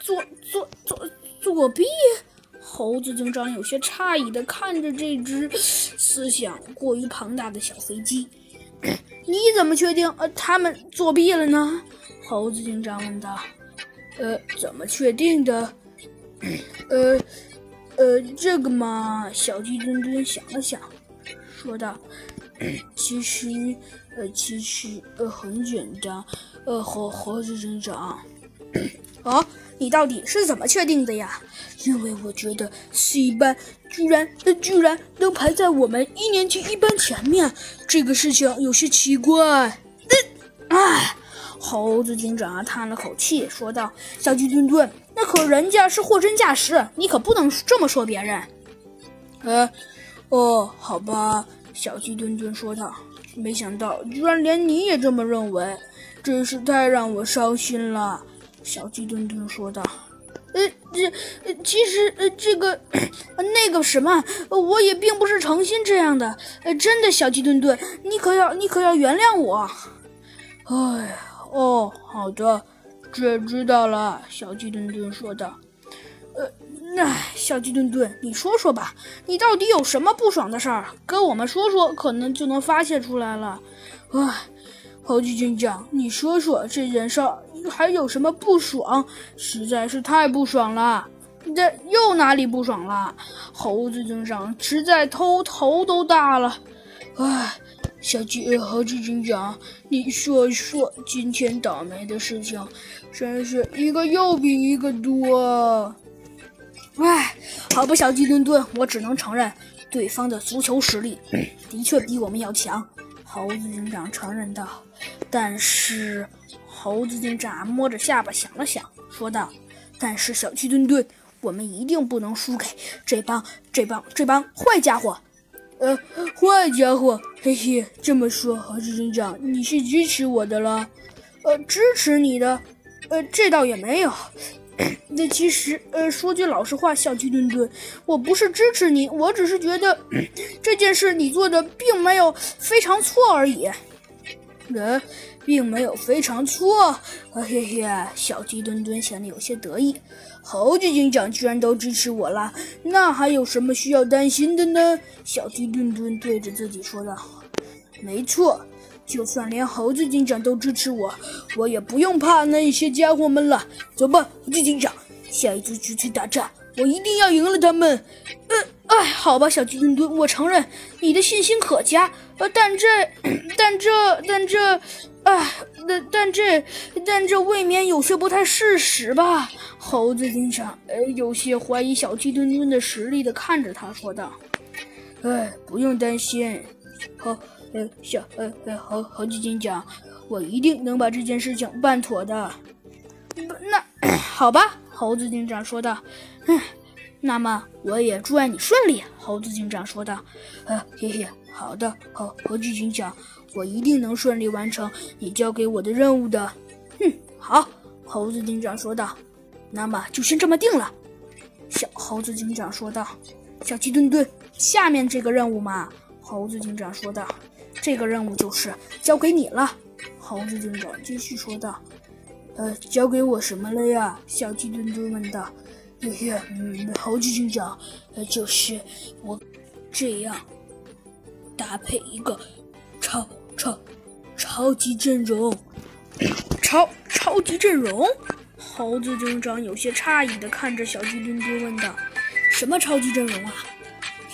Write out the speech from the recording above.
作作作作弊？猴子警长有些诧异的看着这只思想过于庞大的小飞机。你怎么确定呃他们作弊了呢？猴子警长问道。呃，怎么确定的？呃，呃，这个嘛，小鸡墩墩想了想，说道：“其实，呃，其实，呃，很简单。呃，猴猴子警长，哦，你到底是怎么确定的呀？因为我觉得 C 班居然，居然能排在我们一年级一班前面，这个事情有些奇怪。那唉。”猴子警长叹了口气，说道：“小鸡墩墩，那可人家是货真价实，你可不能这么说别人。”“呃，哦，好吧。”小鸡墩墩说道，“没想到居然连你也这么认为，真是太让我伤心了。”小鸡墩墩说道。“呃，这，呃其实，呃，这个，那个什么，我也并不是诚心这样的。呃，真的，小鸡墩墩，你可要，你可要原谅我。”“哎。”哦，好的，这知道了。小鸡墩墩说道：“呃，那小鸡墩墩，你说说吧，你到底有什么不爽的事儿？跟我们说说，可能就能发泄出来了。”唉，猴子警长，你说说这件事还有什么不爽？实在是太不爽了。这又哪里不爽了？猴子警长实在头头都大了。唉。小鸡猴子警长，你说说今天倒霉的事情，真是一个又比一个多。唉，好吧，小鸡墩墩，我只能承认对方的足球实力的确比我们要强。猴子警长承认道。但是，猴子警长摸着下巴想了想，说道：“但是小鸡墩墩，我们一定不能输给这帮、这帮、这帮坏家伙。”呃，坏家伙，嘿嘿，这么说，猴子警长，你是支持我的了？呃，支持你的？呃，这倒也没有。那其实，呃，说句老实话，小鸡墩墩，我不是支持你，我只是觉得 这件事你做的并没有非常错而已。呃，并没有非常错。嘿嘿，小鸡墩墩显得有些得意。猴子警长居然都支持我了，那还有什么需要担心的呢？小鸡墩墩对着自己说道：“没错，就算连猴子警长都支持我，我也不用怕那些家伙们了。走吧，猴子警长，下一次去去打仗，我一定要赢了他们。”呃，哎，好吧，小鸡墩墩，我承认你的信心可嘉。呃，但这，但这，但这，哎，但但这，但这未免有些不太事实吧？猴子警长，呃，有些怀疑小鸡墩墩的实力的看着他说道：“哎，不用担心，好，呃，小，呃，呃，猴猴子警长，我一定能把这件事情办妥的。”，那好吧，猴子警长说道：“嗯，那么我也祝愿你顺利。”猴子警长说道：“呃，嘿嘿。”好的，猴猴子警长，我一定能顺利完成你交给我的任务的。哼，好，猴子警长说道。那么就先这么定了。小猴子警长说道。小鸡墩墩，下面这个任务嘛，猴子警长说道。这个任务就是交给你了。猴子警长继续说道。呃，交给我什么了呀？小鸡墩墩问道。嘿嘿，嗯，猴子警长，呃，就是我这样。搭配一个超超超级阵容，超超级阵容。猴子警长有些诧异的看着小鸡墩墩问道：“什么超级阵容啊？”